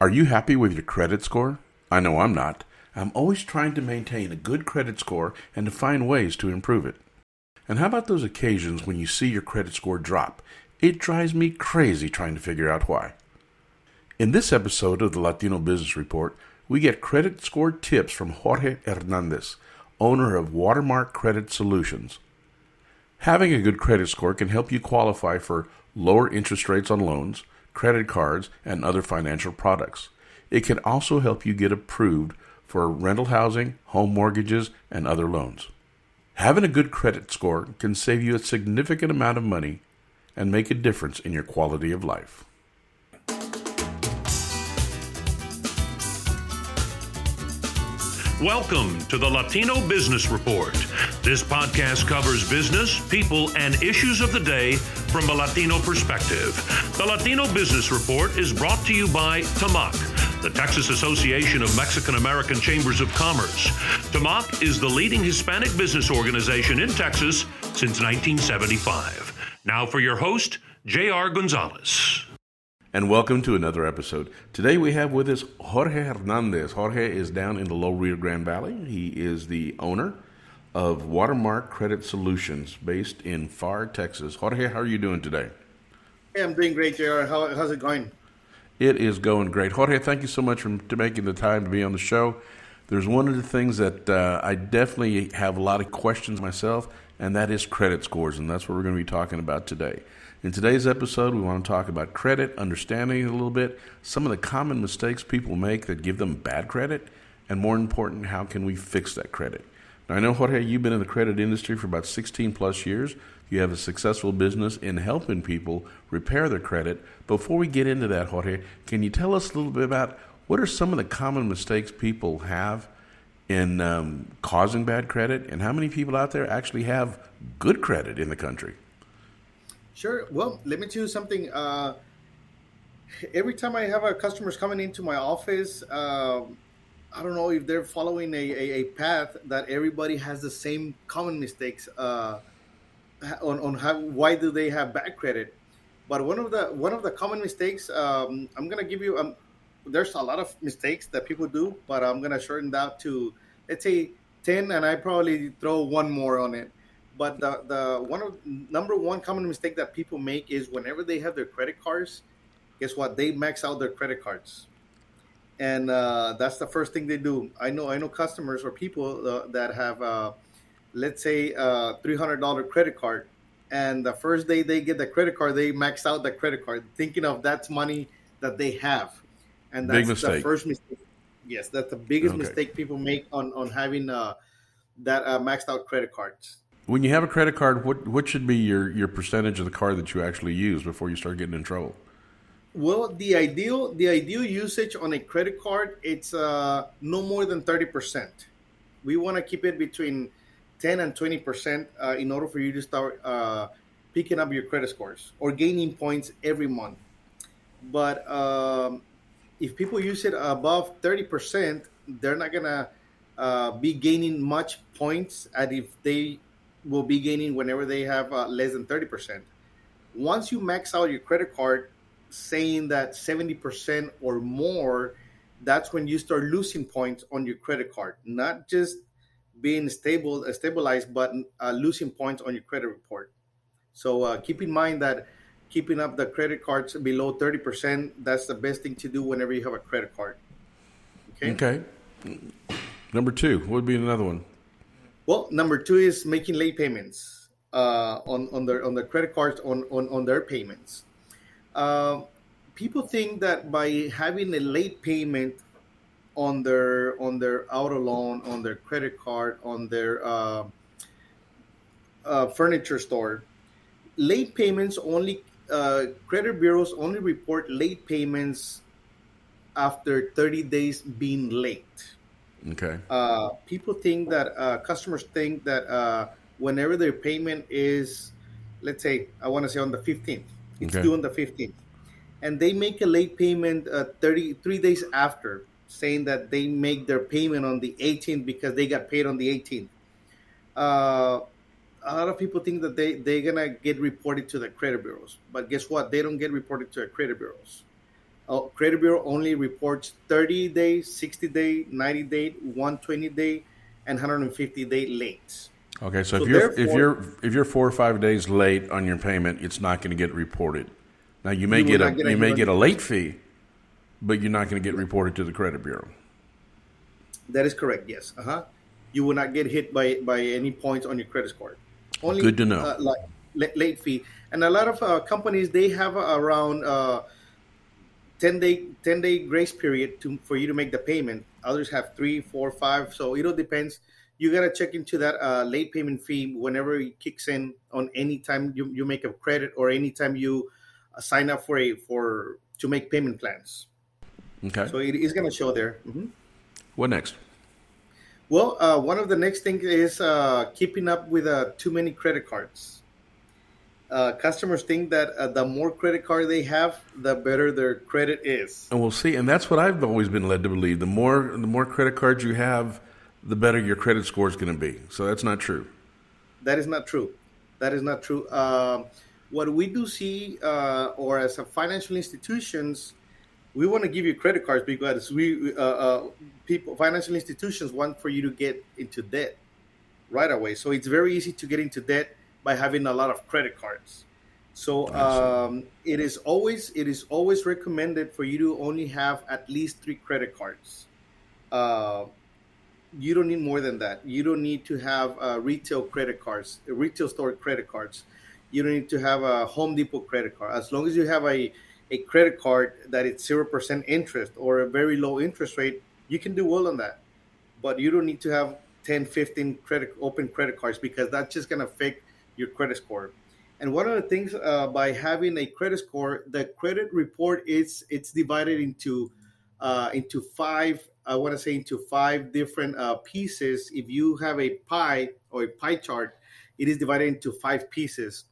Are you happy with your credit score? I know I'm not. I'm always trying to maintain a good credit score and to find ways to improve it. And how about those occasions when you see your credit score drop? It drives me crazy trying to figure out why. In this episode of the Latino Business Report, we get credit score tips from Jorge Hernandez, owner of Watermark Credit Solutions. Having a good credit score can help you qualify for lower interest rates on loans, credit cards, and other financial products. It can also help you get approved for rental housing, home mortgages, and other loans. Having a good credit score can save you a significant amount of money and make a difference in your quality of life. Welcome to the Latino Business Report. This podcast covers business, people, and issues of the day from a Latino perspective. The Latino Business Report is brought to you by TAMACC, the Texas Association of Mexican American Chambers of Commerce. TAMACC is the leading Hispanic business organization in Texas since 1975. Now for your host, J.R. Gonzalez and welcome to another episode. Today we have with us Jorge Hernandez. Jorge is down in the Low Rio Grande Valley. He is the owner of Watermark Credit Solutions based in Pharr, Texas. Jorge, how are you doing today? Hey, I'm doing great, JR. How, how's it going? It is going great. Jorge, thank you so much for making the time to be on the show. There's one of the things that uh, I definitely have a lot of questions myself, and that is credit scores, and that's what we're going to be talking about today. In today's episode, we want to talk about credit, understanding it a little bit, some of the common mistakes people make that give them bad credit, and more important, how can we fix that credit? Now, I know, Jorge, you've been in the credit industry for about 16 plus years. You have a successful business in helping people repair their credit. Before we get into that, Jorge, can you tell us a little bit about what are some of the common mistakes people have in um, causing bad credit, and how many people out there actually have good credit in the country? Sure. Well, let me tell you something. Uh, every time I have a customers coming into my office, uh, I don't know if they're following a, a, a, path that everybody has the same common mistakes uh, on, on how why do they have bad credit. But one of the one of the common mistakes, um, I'm gonna give you. Um, there's a lot of mistakes that people do, but I'm gonna shorten that to let's say ten, and I probably throw one more on it. But the the one of number one common mistake that people make is whenever they have their credit cards, guess what? They max out their credit cards, and uh, that's the first thing they do. I know I know customers or people uh, that have, uh, let's say, a three hundred dollar credit card, and the first day they get the credit card, they max out the credit card, thinking of that's money that they have, and that's the first mistake. Yes, that's the biggest okay. mistake people make on on having uh, that uh, maxed out credit cards when you have a credit card, what what should be your your percentage of the card that you actually use before you start getting in trouble? Well, the ideal the ideal usage on a credit card it's uh, no more than thirty percent. We want to keep it between ten and twenty percent uh, in order for you to start uh, picking up your credit scores or gaining points every month. But um, if people use it above thirty percent, they're not gonna uh, be gaining much points. And if they will be gaining whenever they have uh, less than 30%. Once you max out your credit card, saying that 70% or more, that's when you start losing points on your credit card. Not just being stable, uh, stabilized, but uh, losing points on your credit report. So uh, keep in mind that keeping up the credit cards below 30%, that's the best thing to do whenever you have a credit card. Okay. Okay. Number two, what would be another one? Well, number two is making late payments uh, on on their on their credit cards on on, on their payments. Uh, people think that by having a late payment on their on their auto loan, on their credit card, on their uh, uh furniture store, late payments only uh, credit bureaus only report late payments after 30 days being late. Okay. Uh, people think that uh, customers think that uh, whenever their payment is, let's say, I want to say on the 15th, it's okay. due on the 15th, and they make a late payment uh, 33 days after, saying that they make their payment on the 18th because they got paid on the 18th. Uh, a lot of people think that they, they're going to get reported to the credit bureaus. But guess what? They don't get reported to the credit bureaus. Uh, credit bureau only reports 30 day 60 day 90 day 120 day and 150 day late Okay, so, so if you're if you're if you're four or five days late on your payment, it's not going to get reported. Now you may you get a get you may get a late fee, but you're not going to get reported to the credit bureau. That is correct. Yes. Uh huh. You will not get hit by by any points on your credit score. Only good to know. Uh, like late fee, and a lot of uh, companies they have around uh, ten day ten day grace period to for you to make the payment. Others have three, four, five. So it all depends you got to check into that uh, late payment fee whenever it kicks in on any time you, you make a credit or anytime you uh, sign up for a for to make payment plans. Okay. So it is going to show there. Mm-hmm. What next? Well, uh, one of the next things is uh, keeping up with uh, too many credit cards. Uh, customers think that uh, the more credit card they have, the better their credit is. And we'll see. And that's what I've always been led to believe. The more the more credit cards you have, the better your credit score is going to be. So that's not true. That is not true. That is not true. Uh, what we do see, uh, or as a financial institutions, we want to give you credit cards because we uh, uh, people financial institutions want for you to get into debt right away. So it's very easy to get into debt by having a lot of credit cards. So um, it is always it is always recommended for you to only have at least three credit cards. Uh, you don't need more than that. You don't need to have uh, retail credit cards, retail store credit cards. You don't need to have a Home Depot credit card. As long as you have a, a credit card that it's zero percent interest or a very low interest rate, you can do well on that. But you don't need to have 10, 15 credit open credit cards because that's just gonna affect your credit score. And one of the things uh, by having a credit score, the credit report is it's divided into uh, into five I want to say into five different uh, pieces. If you have a pie or a pie chart, it is divided into five pieces.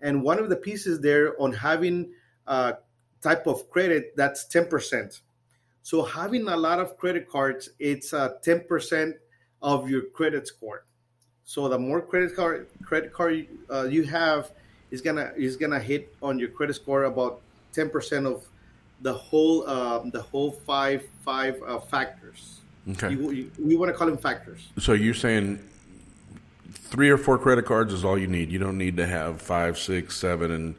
And one of the pieces there on having a uh, type of credit, that's 10%. So having a lot of credit cards, it's uh, 10% of your credit score. So the more credit card credit card uh, you have is gonna is gonna hit on your credit score about 10% of the whole um, the whole five five uh, factors. Okay. You, you, we want to call them factors. So you're saying three or four credit cards is all you need. You don't need to have five, six, seven, and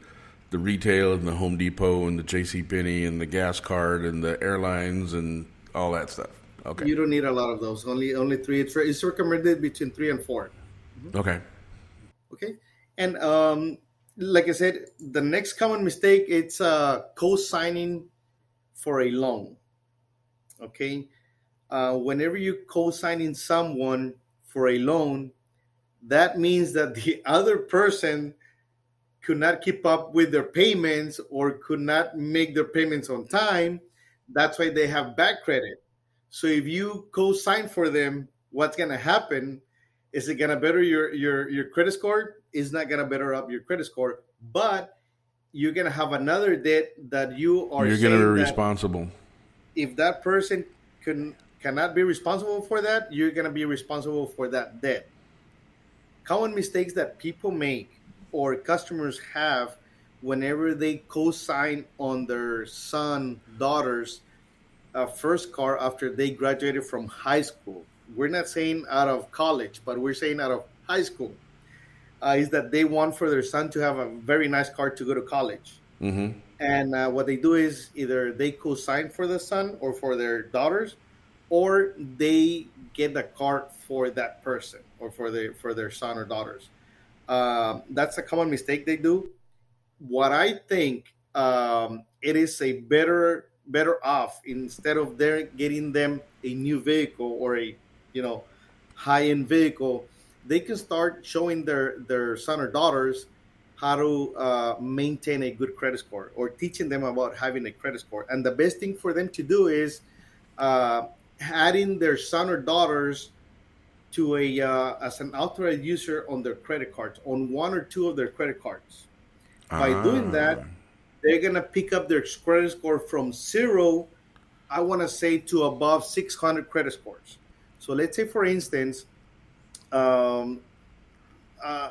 the retail and the Home Depot and the J.C. Penney and the gas card and the airlines and all that stuff. Okay. You don't need a lot of those. Only only three. It's, it's recommended between three and 4 mm-hmm. Okay. Okay. And um, like I said, the next common mistake it's uh, co-signing for a loan. Okay, uh, whenever you co-signing someone for a loan, that means that the other person could not keep up with their payments or could not make their payments on time. That's why they have bad credit. So if you co-sign for them, what's gonna happen? Is it gonna better your your your credit score? Is not gonna better up your credit score, but you're gonna have another debt that you are. You're gonna be responsible. If that person can cannot be responsible for that, you're gonna be responsible for that debt. Common mistakes that people make or customers have whenever they co-sign on their son daughter's uh, first car after they graduated from high school. We're not saying out of college, but we're saying out of high school uh, is that they want for their son to have a very nice car to go to college. Mm-hmm. And uh, what they do is either they co-sign for the son or for their daughters, or they get the car for that person or for their for their son or daughters. Uh, that's a common mistake they do. What I think um, it is a better better off instead of their getting them a new vehicle or a you know high end vehicle they can start showing their their son or daughters how to uh, maintain a good credit score or teaching them about having a credit score. And the best thing for them to do is uh, adding their son or daughters to a uh, as an authorized user on their credit cards on one or two of their credit cards. By doing that, ah. they're gonna pick up their credit score from zero, I want to say, to above 600 credit scores. So let's say, for instance, um, uh,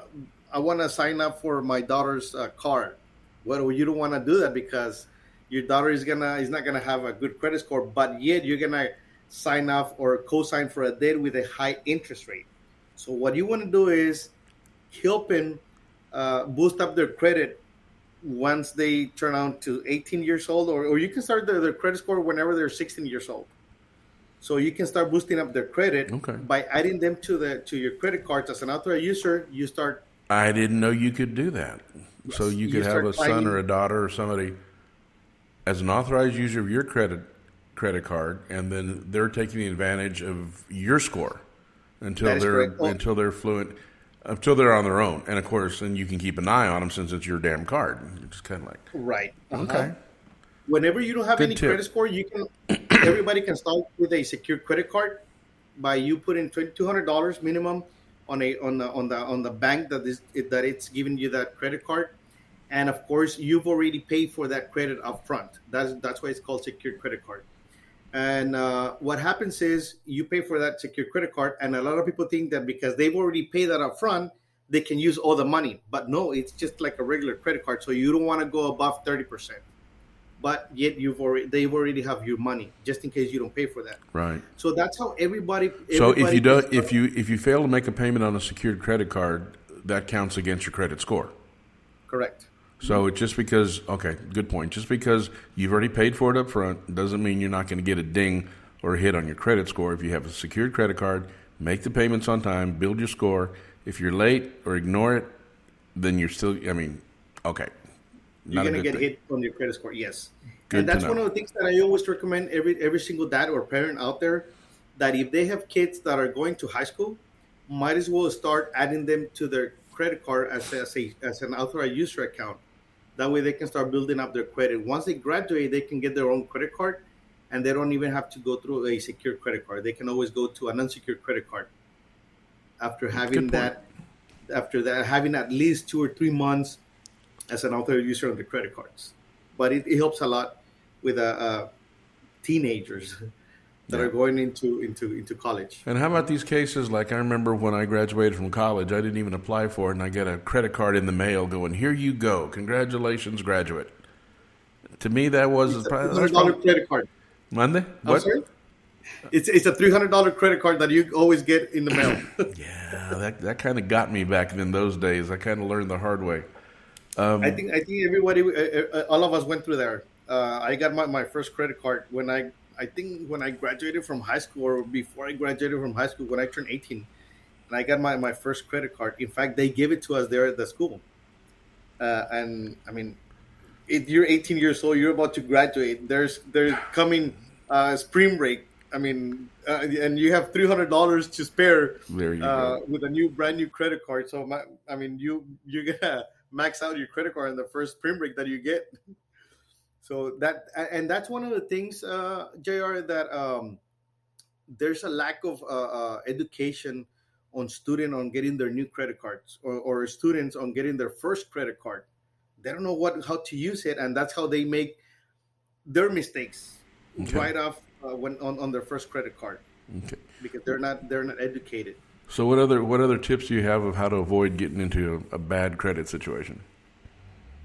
I want to sign up for my daughter's uh, card. Well, you don't want to do that because your daughter is gonna is not gonna have a good credit score, but yet you're gonna sign up or co-sign for a debt with a high interest rate. So what you want to do is help them uh, boost up their credit once they turn out to 18 years old, or, or you can start their, their credit score whenever they're 16 years old. So you can start boosting up their credit Okay. by adding them to the to your credit cards as an authorized user. You start I didn't know you could do that. So you You could have start a son finding- or a daughter or somebody as an authorized user of your credit credit card, and then they're taking advantage of your score until they're. Oh. until they're fluent, until they're on their own. And of course, then you can keep an eye on them since it's your damn card. It's kind of like right. Uh-huh. okay, Whenever you don't have Good any tip. credit score, you can. Everybody can start with a secured credit card by you putting two hundred dollars minimum on a on the on the on the bank that is that it's giving you that credit card, and of course you've already paid for that credit up front. That's that's why it's called secured credit card. And uh, what happens is you pay for that secured credit card, and a lot of people think that because they've already paid that up front, they can use all the money. But no, it's just like a regular credit card, so you don't want to go above thirty percent but yet you've already they already have your money just in case you don't pay for that. right. So that's how everybody. So if you do, can if you if you fail to make a payment on a secured credit card, that counts against your credit score. correct, So it's just because okay, good point. Just because you've already paid for it up front doesn't mean you're not going to get a ding or a hit on your credit score. If you have a secured credit card, make the payments on time, build your score. If you're late or ignore it, then you're still. I mean, okay, not a gonna get thing. hit on your credit score. Yes, Good and that's one of the things that I always recommend every every single dad or parent out there that if they have kids that are going to high school, might as well start adding them to their credit card as a, as, a, as an authorized user account. That way they can start building up their credit. Once they graduate, they can get their own credit card, and they don't even have to go through a secure credit card. They can always go to an unsecured credit card after having that after that having at least two or three months as an authorized user on the credit cards. But it, it helps a lot with uh, uh, teenagers that Yeah. are going into into into college. And how about these cases? Like I remember when I graduated from college, I didn't even apply for it, and I get a credit card in the mail going, "Here you go, congratulations, graduate." To me, that was It's a hundred dollar credit card. Monday. I'm? It's it's a three hundred dollar credit card that you always get in the mail. Yeah, that that kind of got me back in those days. I kind of learned the hard way. Um, I think I think everybody, uh, uh, all of us went through there. Uh, I got my, my first credit card when I I think when I graduated from high school or before I graduated from high school when I turned eighteen, and I got my, my first credit card. In fact, they gave it to us there at the school. Uh, and I mean, if you're 18 years old, you're about to graduate. There's there's coming uh, spring break. I mean, uh, and you have three hundred dollars to spare uh, with a new brand new credit card. So my, I mean, you you're gonna max out your credit card in the first spring break that you get. So that and that's one of the things, uh, JR That um, there's a lack of uh, uh, education on student on getting their new credit cards or, or students on getting their first credit card. They don't know what how to use it, and that's how they make their mistakes Okay. right off uh, when on, on their first credit card Okay. because they're not they're not educated. So what other what other tips do you have of how to avoid getting into a, a bad credit situation?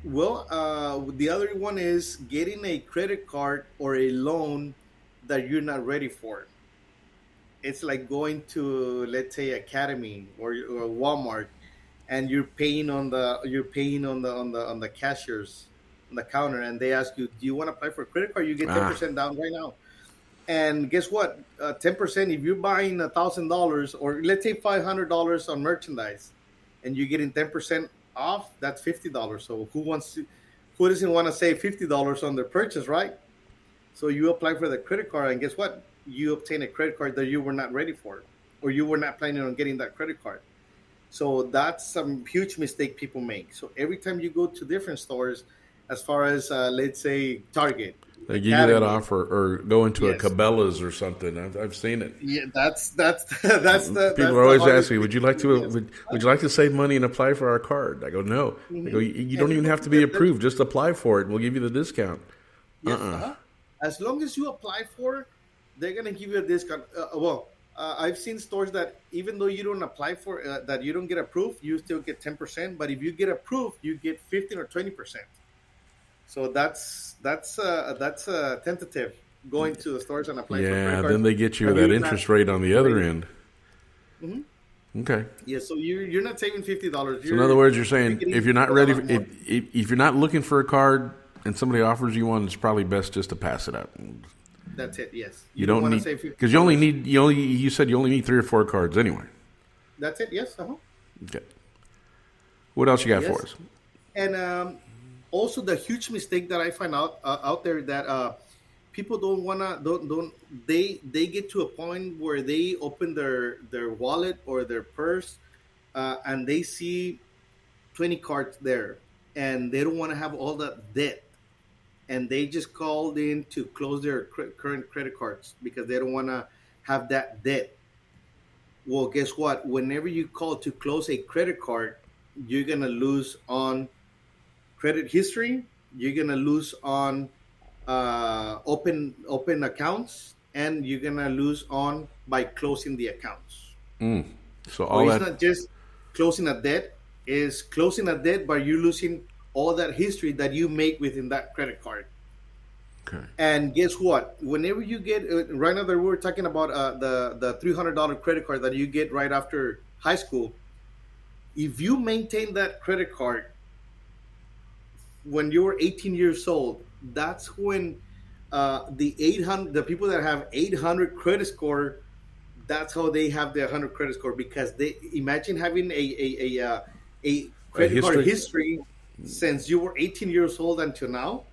Well, uh, the other one is getting a credit card or a loan that you're not ready for. It's like going to, let's say, Academy or, or Walmart, and you're paying on the you're paying on the on the on the cashiers on the counter, and they ask you, "Do you want to apply for a credit card? You get ten Ah. percent down right now." And guess what? Uh, Ten percent if you're buying a thousand dollars, or let's say five hundred dollars on merchandise, and you're getting ten percent off, that's fifty dollars. So who wants to? Who doesn't want to save fifty dollars on their purchase, right? So you apply for the credit card, and guess what? You obtain a credit card that you were not ready for, or you were not planning on getting that credit card. So that's some huge mistake people make. So every time you go to different stores, as far as uh, let's say Target, They give you that offer, or go into Yes. a Cabela's or something. I've, I've seen it. Yeah, that's that's that's the People that's are always asking, "Would you like to? Yes. Would, would you like to save money and apply for our card?" I go, "No." I go, "You, you don't even have to be approved. Just apply for it, and we'll give you the discount." Yes, Uh-uh. uh-huh. As long as you apply for, it, they're gonna give you a discount. Uh, well, uh, I've seen stores that even though you don't apply for uh, that, you don't get approved, you still get ten percent. But if you get approved, you get fifteen or twenty percent. So that's that's uh, that's uh, tentative going to the stores and applying. Yeah, then they get you that interest rate on the other end. Mm-hmm. Okay. Yeah, so you're you're not saving fifty dollars. So in other words, you're saying if you're not ready, if, if, if you're not looking for a card and somebody offers you one, it's probably best just to pass it up. That's it. Yes. You, you don't, don't need because you only need you only you said you only need three or four cards anyway. That's it. Yes. Uh huh. Okay. What else you got yes. for us? And um, also the huge mistake that I find out uh, out there that uh, people don't wanna don't don't they they get to a point where they open their their wallet or their purse uh, and they see 20 cards there and they don't want to have all that debt. And they just called in to close their current credit cards because they don't want to have that debt. Well guess what? Whenever you call to close a credit card you're to lose on credit history you're to lose on uh, open open accounts and you're to lose on by closing the accounts mm. so all so it's not just closing a debt is closing a debt but you're losing all that history that you make within that credit card Okay. And guess what? Whenever you get uh, right now, that we're talking about uh, the the three hundred dollar credit card that you get right after high school. If you maintain that credit card when you were eighteen years old, that's when uh, the eight hundred the people that have eight hundred credit score, that's how they have their hundred credit score because they imagine having a a a, uh, a credit a history. card history since you were eighteen years old until now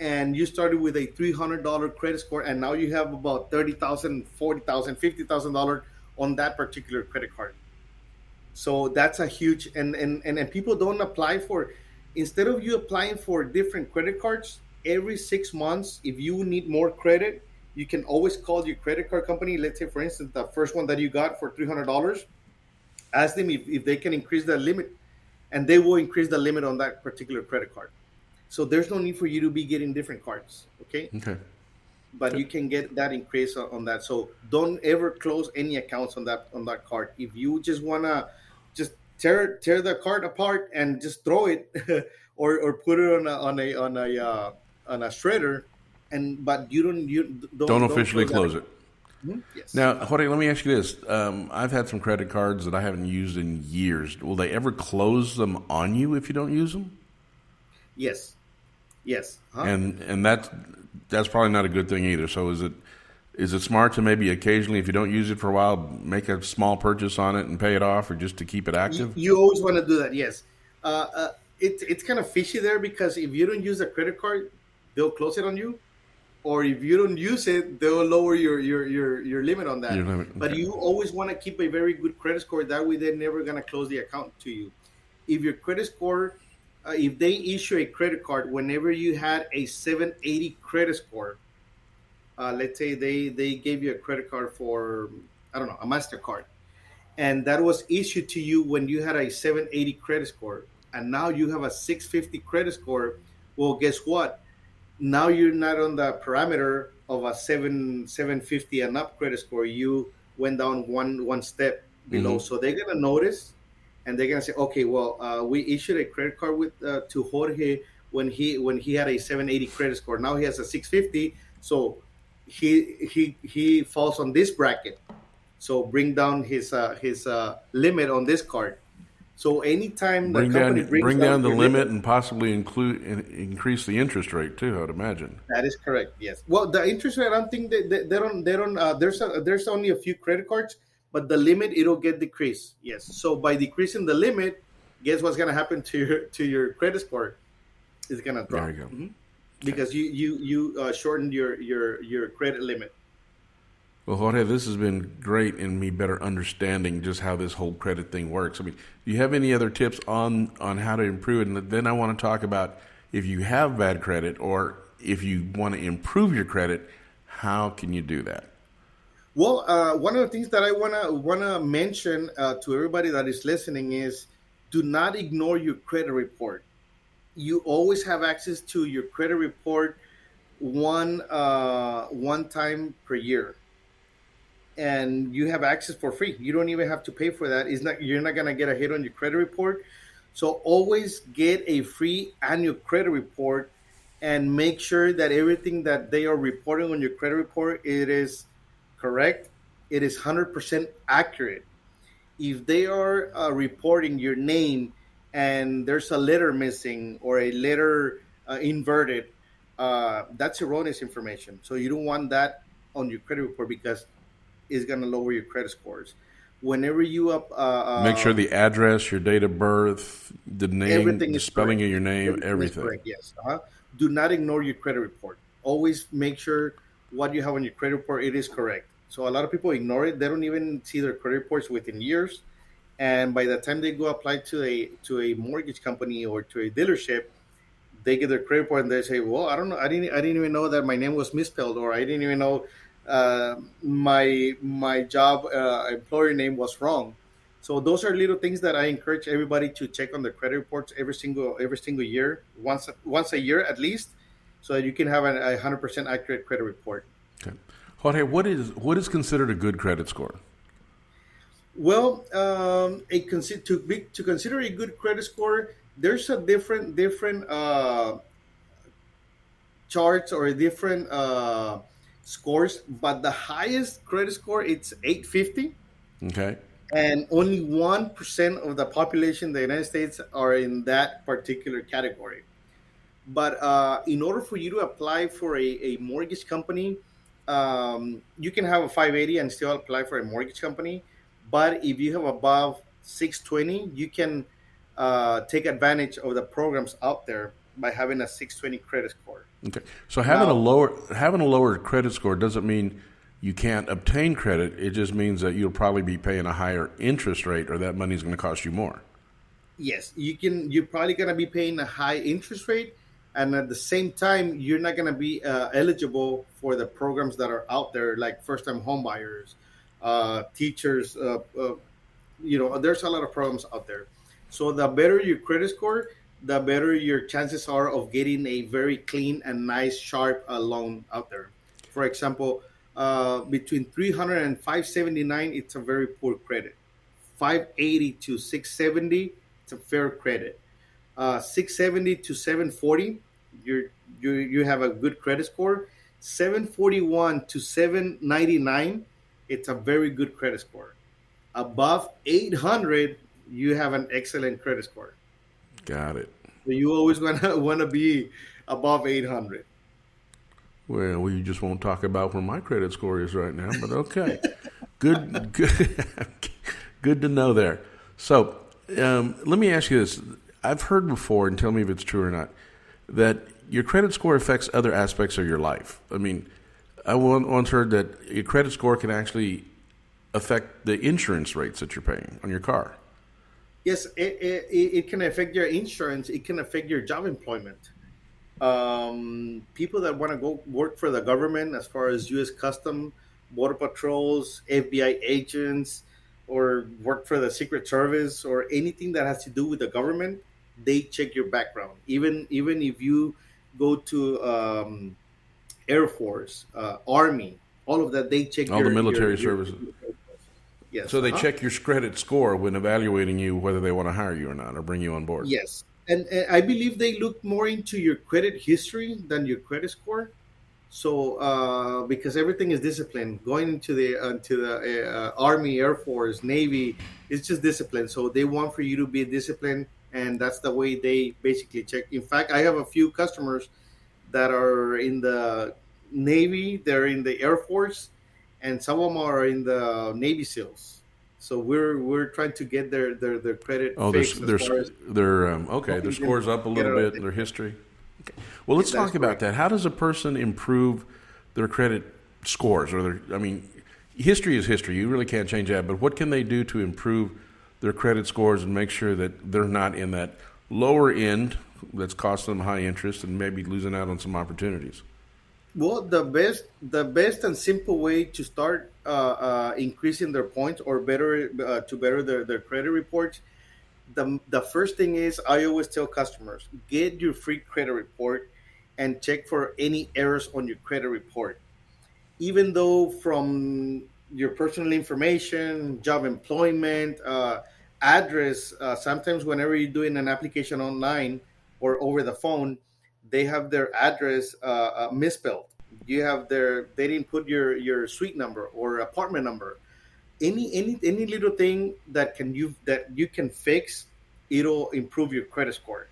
and you started with a $300 credit score and now you have about $30,000, $40,000, $50,000 on that particular credit card. So that's a huge and, and and and people don't apply for instead of you applying for different credit cards every 6 months if you need more credit, you can always call your credit card company. Let's say for instance the first one that you got for $300, ask them if, if they can increase the limit and they will increase the limit on that particular credit card. So there's no need for you to be getting different cards. Okay. Okay. But okay. you can get that increase on that. So don't ever close any accounts on that on that card. If you just wanna just tear tear the card apart and just throw it, or or put it on a on a on a uh, on a shredder, and but you don't you don't, don't officially close, close it. Mm-hmm. Yes. Now, Jorge, let me ask you this. Um, I've had some credit cards that I haven't used in years. Will they ever close them on you if you don't use them? Yes. Yes. Huh? And and that's that's probably not a good thing either. So is it is it smart to maybe occasionally, if you don't use it for a while, make a small purchase on it and pay it off, or just to keep it active? You, you always want to do that. Yes. Uh, uh, it, it's kind of fishy there because if you don't use a credit card, they'll close it on you, or if you don't use it, they'll lower your your your, your limit on that. Limit, okay. But you always want to keep a very good credit score. That way, they're never gonna close the account to you. If your credit score uh, if they issue a credit card whenever you had a 780 credit score uh, let's say they they gave you a credit card for i don't know a mastercard. And that was issued to you when you had a 780 credit score. And now you have a 650 credit score. Well guess what? Now you're not on the parameter of a 7 750 and up credit score. You went down one one step below. Mm-hmm. so they're gonna notice and they're gonna say, okay, well, uh, we issued a credit card with uh, to Jorge when he when he had a 780 credit score. Now he has a 650, so he he he falls on this bracket. So bring down his uh, his uh, limit on this card. So anytime bring the company down, brings bring down, down the limit, limit and possibly include increase the interest rate too. I'd imagine that is correct. Yes. Well, the interest rate, I don't think they, they, they don't they don't. Uh, there's a, there's only a few credit cards but the limit it'll get decreased. Yes. So by decreasing the limit, guess what's going to happen to your to your credit score? It's going to drop. There you go. Mm-hmm. Because you you you uh, shortened your your your credit limit. Well, Jorge, this has been great in me better understanding just how this whole credit thing works. I mean, do you have any other tips on on how to improve it? And then I want to talk about if you have bad credit or if you want to improve your credit, how can you do that? Well, uh, one of the things that I wanna wanna mention uh, to everybody that is listening is, do not ignore your credit report. You always have access to your credit report one uh, one time per year, and you have access for free. You don't even have to pay for that. It's not you're not gonna get a hit on your credit report. So always get a free annual credit report and make sure that everything that they are reporting on your credit report it is correct it is 100% accurate if they are uh, reporting your name and there's a letter missing or a letter uh, inverted uh, that's erroneous information so you don't want that on your credit report because it's going to lower your credit scores whenever you up uh, make sure the address your date of birth the name the spelling correct. of your name everything, everything. yes uh-huh. do not ignore your credit report always make sure what you have on your credit report it is correct so a lot of people ignore it they don't even see their credit reports within years and by the time they go apply to a to a mortgage company or to a dealership they get their credit report and they say well i don't know i didn't i didn't even know that my name was misspelled or i didn't even know uh, my my job uh, employer name was wrong. So those are little things that I encourage everybody to check on their credit reports every single every single year, once once a year at least, so that you can have a hundred percent accurate credit report. Okay, Jorge, what is what is considered a good credit score? Well, um, a to be, to consider a good credit score, there's a different different uh, charts or a different. Uh, scores, but the highest credit score it's 850. Okay. And only one percent of the population in the United States are in that particular category. But uh, in order for you to apply for a, a mortgage company, um, you can have a 580 and still apply for a mortgage company. But if you have above 620, you can uh, take advantage of the programs out there by having a 620 credit score. Okay. So having now, a lower having a lower credit score doesn't mean you can't obtain credit. It just means that you'll probably be paying a higher interest rate, or that money is going to cost you more. Yes, you can. You're probably going to be paying a high interest rate, and at the same time, you're not going to be uh, eligible for the programs that are out there, like first-time homebuyers, uh, teachers. Uh, uh you know, there's a lot of problems out there. So the better your credit score, the better your chances are of getting a very clean and nice, sharp uh, loan out there. For example, uh, between 300 and 579, it's a very poor credit. 580 to 670, it's a fair credit. Uh, 670 to 740, you're, you you have a good credit score. 741 to 799, it's a very good credit score. Above 800, you have an excellent credit score. Got it. So you always want to want to be above 800. Well, we just won't talk about where my credit score is right now, but okay. good, good, good to know there. So, um, let me ask you this: I've heard before, and tell me if it's true or not, that your credit score affects other aspects of your life. I mean, I once heard that your credit score can actually affect the insurance rates that you're paying on your car. Yes, it, it, it can affect your insurance. It can affect your job employment. Um, people that want to go work for the government, as far as U.S. Custom, Border Patrols, FBI agents, or work for the Secret Service, or anything that has to do with the government, they check your background. Even even if you go to um, Air Force, uh, Army, all of that, they check all your, the military your, services. Your, Yes. So they uh-huh. check your credit score when evaluating you whether they want to hire you or not or bring you on board. Yes. And, and I believe they look more into your credit history than your credit score. So uh, because everything is discipline, going into the uh, to the uh, Army, Air Force, Navy, it's just discipline. So they want for you to be disciplined, and that's the way they basically check. In fact, I have a few customers that are in the Navy, they're in the Air Force, and some of them are in the Navy SEALs. So we're we're trying to get their their, their credit. Oh, their their their um, okay, their scores up a little bit. Their history. Okay. Well, let's talk about that. How does a person improve their credit scores or their? I mean, history is history. You really can't change that. But what can they do to improve their credit scores and make sure that they're not in that lower end that's costing them high interest and maybe losing out on some opportunities? Well, the best, the best and simple way to start uh, uh, increasing their points or better uh, to better their, their credit reports, the the first thing is I always tell customers get your free credit report and check for any errors on your credit report. Even though from your personal information, job employment, uh, address, uh, sometimes whenever you're doing an application online or over the phone they have their address uh, uh, misspelled. You have their they didn't put your your suite number or apartment number. Any any any little thing that can you that you can fix, it'll improve your credit score.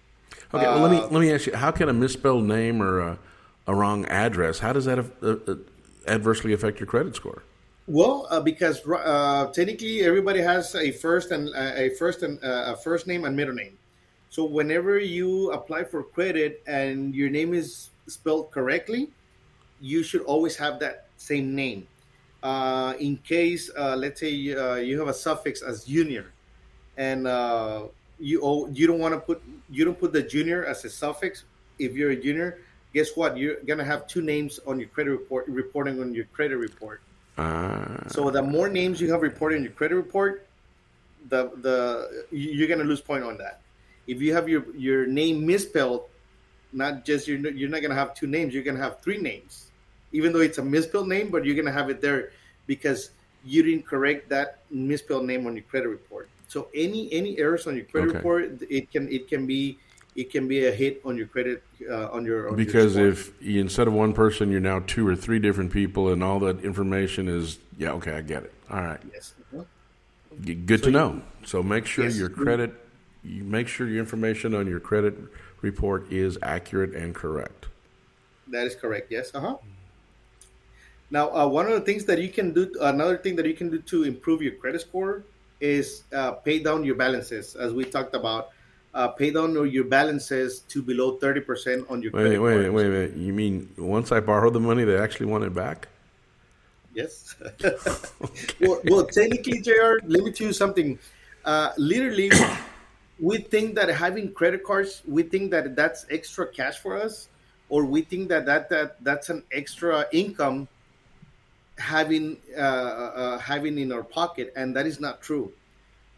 Okay, well, let me let me ask you: How can a misspelled name or a, a wrong address? How does that uh, adversely affect your credit score? Well, uh, because uh, technically everybody has a first and uh, a first and uh, a first name and middle name. So whenever you apply for credit and your name is spelled correctly, you should always have that same name. Uh, in case, uh, let's say you have a suffix as junior, and you oh, you don't want to put you don't put the junior as a suffix. If you're a junior, guess what? You're gonna have two names on your credit report reporting on your credit report. Uh, so the more names you have reported in your credit report, the the you're gonna lose point on that. If you have your your name misspelled, not just you're you're not gonna have two names. You're gonna have three names, even though it's a misspelled name, but you're gonna have it there because you didn't correct that misspelled name on your credit report. So any any errors on your credit okay. report, it can it can be it can be a hit on your credit uh, on your on because your if you, instead of one person you're now two or three different people and all that information is yeah okay I get it all right yes good so to know so make sure yes. your credit you make sure your information on your credit report is accurate and correct that is correct yes uh-huh now uh, one of the things that you can do another thing that you can do to improve your credit score is uh, pay down your balances as we talked about uh, pay down your balances to below 30% on your wait, wait, wait, wait, wait. You mean once I borrow the money, they actually want it back? Yes. okay. well, well, technically, JR, let me tell you something. Uh, literally, we think that having credit cards, we think that that's extra cash for us, or we think that, that, that that's an extra income having uh, uh, having in our pocket, and that is not true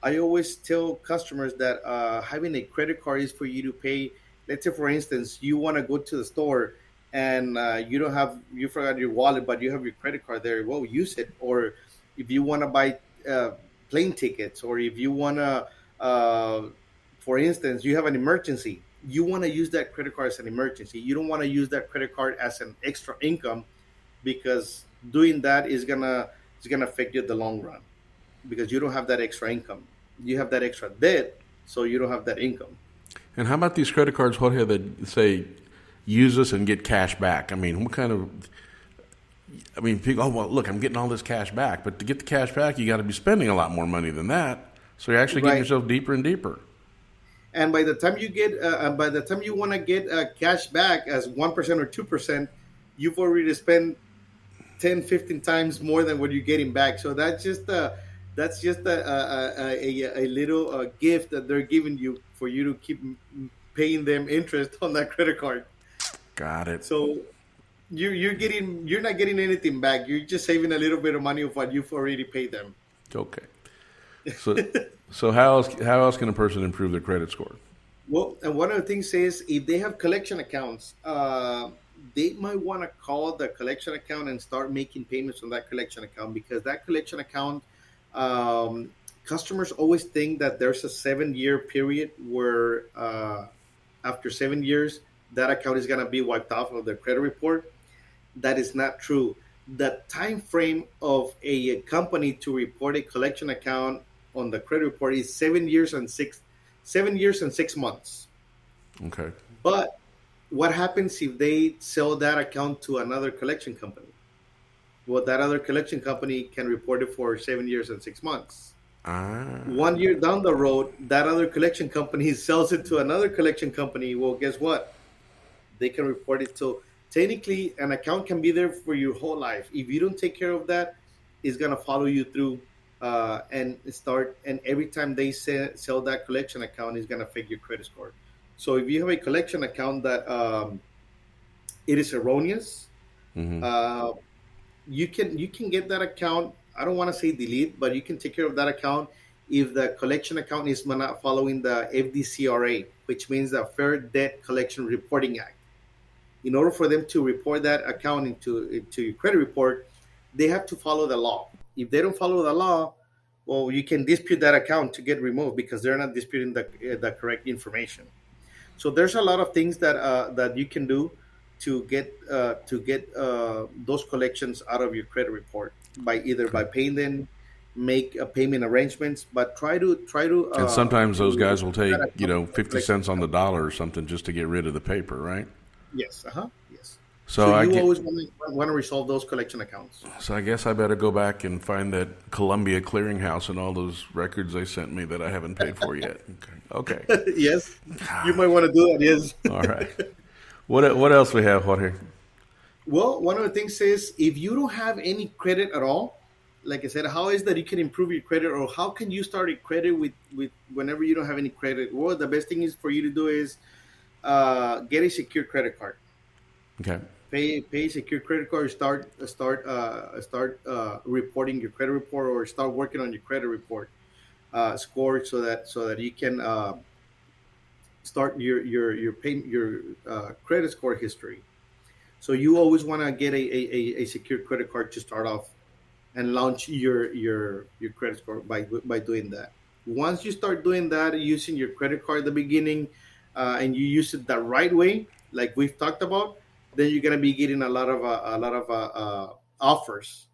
I always tell customers that uh, having a credit card is for you to pay. Let's say, for instance, you want to go to the store and uh, you don't have, you forgot your wallet, but you have your credit card there. Well, use it. Or if you want to buy uh, plane tickets, or if you want to, uh, for instance, you have an emergency, you want to use that credit card as an emergency. You don't want to use that credit card as an extra income because doing that is gonna is gonna affect you in the long run because you don't have that extra income you have that extra debt, so you don't have that income. And how about these credit cards, Jorge, that say use us and get cash back? I mean, what kind of I mean, people, oh, well, look, I'm getting all this cash back. But to get the cash back, you got to be spending a lot more money than that. So you're actually getting right. yourself deeper and deeper. And by the time you get, uh, uh by the time you want to get uh, cash back as 1% or 2%, you've already spent 10, 15 times more than what you're getting back. So that's just, uh, that's just a a, a, a little uh, gift that they're giving you for you to keep paying them interest on that credit card. Got it. So you you're getting you're not getting anything back. You're just saving a little bit of money of what you've already paid them. Okay. So so how else how else can a person improve their credit score? Well, and one of the things is if they have collection accounts, uh, they might want to call the collection account and start making payments on that collection account because that collection account um, customers always think that there's a seven year period where uh, after seven years that account is going to be wiped off of their credit report that is not true the time frame of a company to report a collection account on the credit report is seven years and six seven years and six months okay but what happens if they sell that account to another collection company well, that other collection company can report it for seven years and six months. Ah. One year down the road, that other collection company sells it to another collection company. Well, guess what? They can report it. So technically, an account can be there for your whole life. If you don't take care of that, it's gonna follow you through uh, and start. And every time they sell that collection account, is gonna affect your credit score. So if you have a collection account that um, it is erroneous, mm-hmm. uh, you can you can get that account. I don't want to say delete, but you can take care of that account if the collection account is not following the FDCRA, which means the Fair Debt Collection Reporting Act. In order for them to report that account into into your credit report, they have to follow the law. If they don't follow the law, well, you can dispute that account to get removed because they're not disputing the the correct information. So there's a lot of things that uh, that you can do to get uh, to get uh, those collections out of your credit report by either by paying them, make a payment arrangements, but try to try to. and sometimes those guys will take you know fifty cents on the dollar or something just to get rid of the paper, right? Yes. Uh huh. So, So, I you get- always want to, want to resolve those collection accounts. so I guess I better go back and find that Columbia Clearinghouse and all those records they sent me that I haven't paid for yet. Okay. Okay. yes, you might want to do that. Yes. All right. What what else we have, Jorge? Well, one of the things is if you don't have any credit at all, like I said, how is that you can improve your credit, or how can you start a credit with with whenever you don't have any credit? Well, the best thing is for you to do is uh, get a secure credit card. Okay. Pay pay secure credit card. Start start uh, start uh, reporting your credit report, or start working on your credit report uh, score, so that so that you can uh, start your your your pay, your uh, credit score history. So you always want to get a, a, a, a secure credit card to start off and launch your your your credit score by by doing that. Once you start doing that, using your credit card at the beginning, uh, and you use it the right way, like we've talked about, then you're gonna be getting a lot of uh, a lot of uh, uh, offers.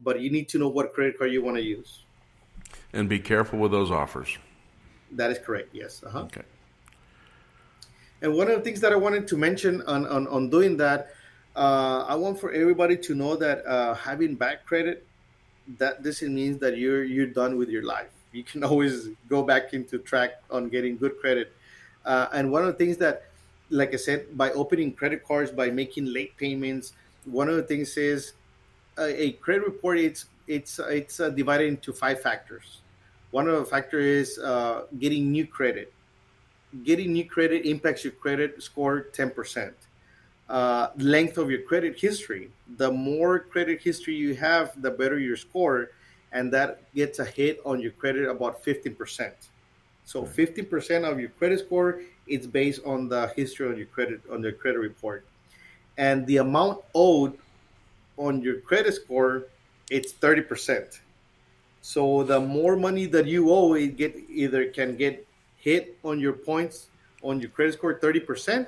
But you need to know what credit card you want to use. And be careful with those offers. That is correct. Yes. Uh-huh. Okay. And one of the things that I wanted to mention on, on, on doing that, uh, I want for everybody to know that uh, having bad credit, that doesn't mean that you're you're done with your life. You can always go back into track on getting good credit. Uh, and one of the things that, like I said, by opening credit cards, by making late payments, one of the things is a, a credit report. It's it's it's uh, divided into five factors. One of the factors is uh, getting new credit getting new credit impacts your credit score 10%. Uh, length of your credit history. The more credit history you have, the better your score, and that gets a hit on your credit about 15%. So 15% of your credit score is based on the history on your credit on your credit report, and the amount owed on your credit score it's 30%. So the more money that you owe, it get either can get hit on your points on your credit score 30%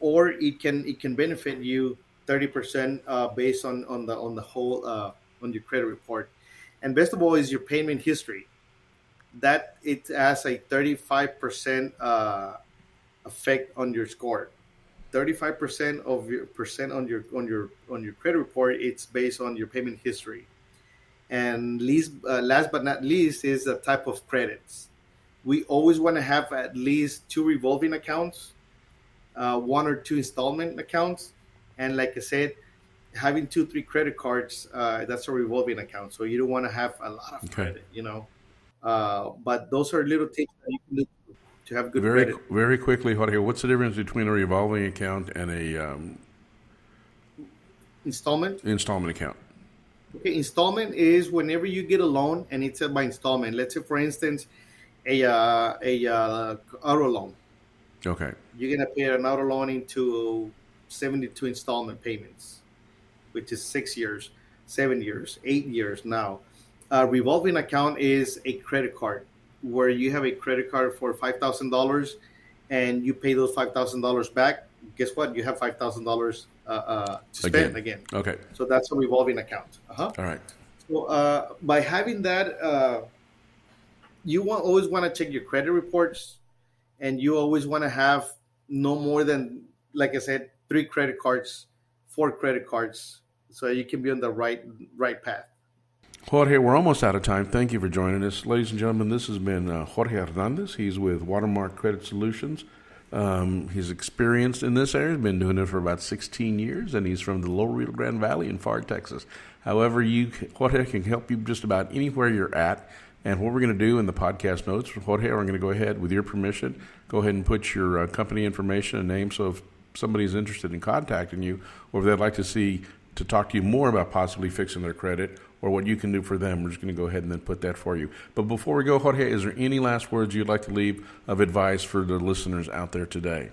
or it can it can benefit you 30% uh, based on on the on the whole uh, on your credit report. And best of all is your payment history. That it has a 35% uh, effect on your score 35% of your percent on your on your on your credit report it's based on your payment history and least uh, last but not least is the type of credits we always want to have at least two revolving accounts, uh, one or two installment accounts, and like I said, having two, three credit cards. Uh, that's a revolving account, so you don't want to have a lot of Okay. credit, you know. Uh, but those are little things that you can do to have good Very credit. very quickly, Jorge, what's the difference between a revolving account and a um, Installment. installment account? Okay, installment is whenever you get a loan and it's by installment. Let's say, for instance, a uh, a uh, auto loan. Okay. you're gonna pay an auto loan into 72 installment payments, which is six years, seven years, eight years now. A revolving account is a credit card where you have a credit card for five thousand dollars, and you pay those five thousand dollars back. Guess what? You have five thousand dollars uh, uh, to spend Again. again. Okay. So that's a revolving account. Uh-huh. All right. So uh, by having that, uh, you want always want to check your credit reports, and you always want to have no more than, like I said, three credit cards, four credit cards, so you can be on the right right path. Jorge, we're almost out of time. Thank you for joining us. Ladies and gentlemen, this has been uh, Jorge Hernandez. He's with Watermark Credit Solutions. Um, he's experienced in this area, He's been doing it for about 16 years, and he's from the Lower Rio Grande Valley in Pharr, Texas. However, you Jorge can help you just about anywhere you're at. And what we're going to do in the podcast notes, Jorge, we're going to go ahead, with your permission, go ahead and put your uh, company information and name. So if somebody's interested in contacting you, or if they'd like to see to talk to you more about possibly fixing their credit or what you can do for them, we're just going to go ahead and then put that for you. But before we go, Jorge, is there any last words you'd like to leave of advice for the listeners out there today?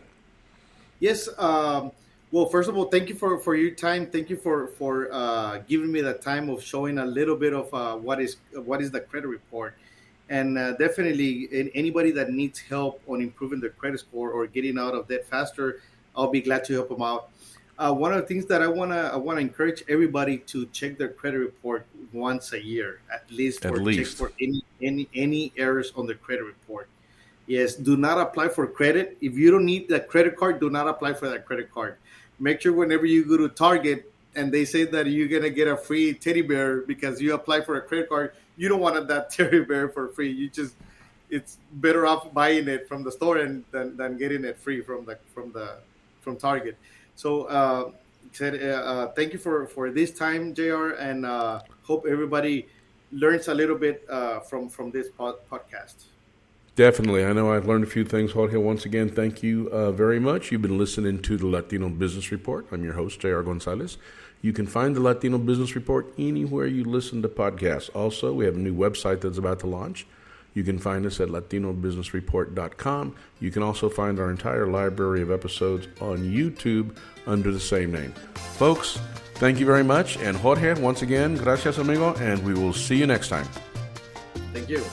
Yes. Um, well, first of all, thank you for, for your time. Thank you for for uh, giving me the time of showing a little bit of uh, what is what is the credit report, and uh, definitely anybody that needs help on improving their credit score or getting out of debt faster, I'll be glad to help them out. Uh, one of the things that I wanna I wanna encourage everybody to check their credit report once a year at least, at or least. check for any any any errors on the credit report. Yes, do not apply for credit if you don't need that credit card. Do not apply for that credit card. Make sure whenever you go to Target and they say that you're gonna get a free teddy bear because you apply for a credit card, you don't want that teddy bear for free. You just it's better off buying it from the store and than, than getting it free from the from the from Target. So uh, said, uh, uh, thank you for for this time, JR And uh, hope everybody learns a little bit uh, from from this pod- podcast. Definitely. I know I've learned a few things, Jorge. Once again, thank you uh, very much. You've been listening to the Latino Business Report. I'm your host, J.R. Gonzalez. You can find the Latino Business Report anywhere you listen to podcasts. Also, we have a new website that's about to launch. You can find us at latinobusinessreport.com. You can also find our entire library of episodes on YouTube under the same name. Folks, thank you very much. And Jorge, once again, gracias, amigo, and we will see you next time. Thank you.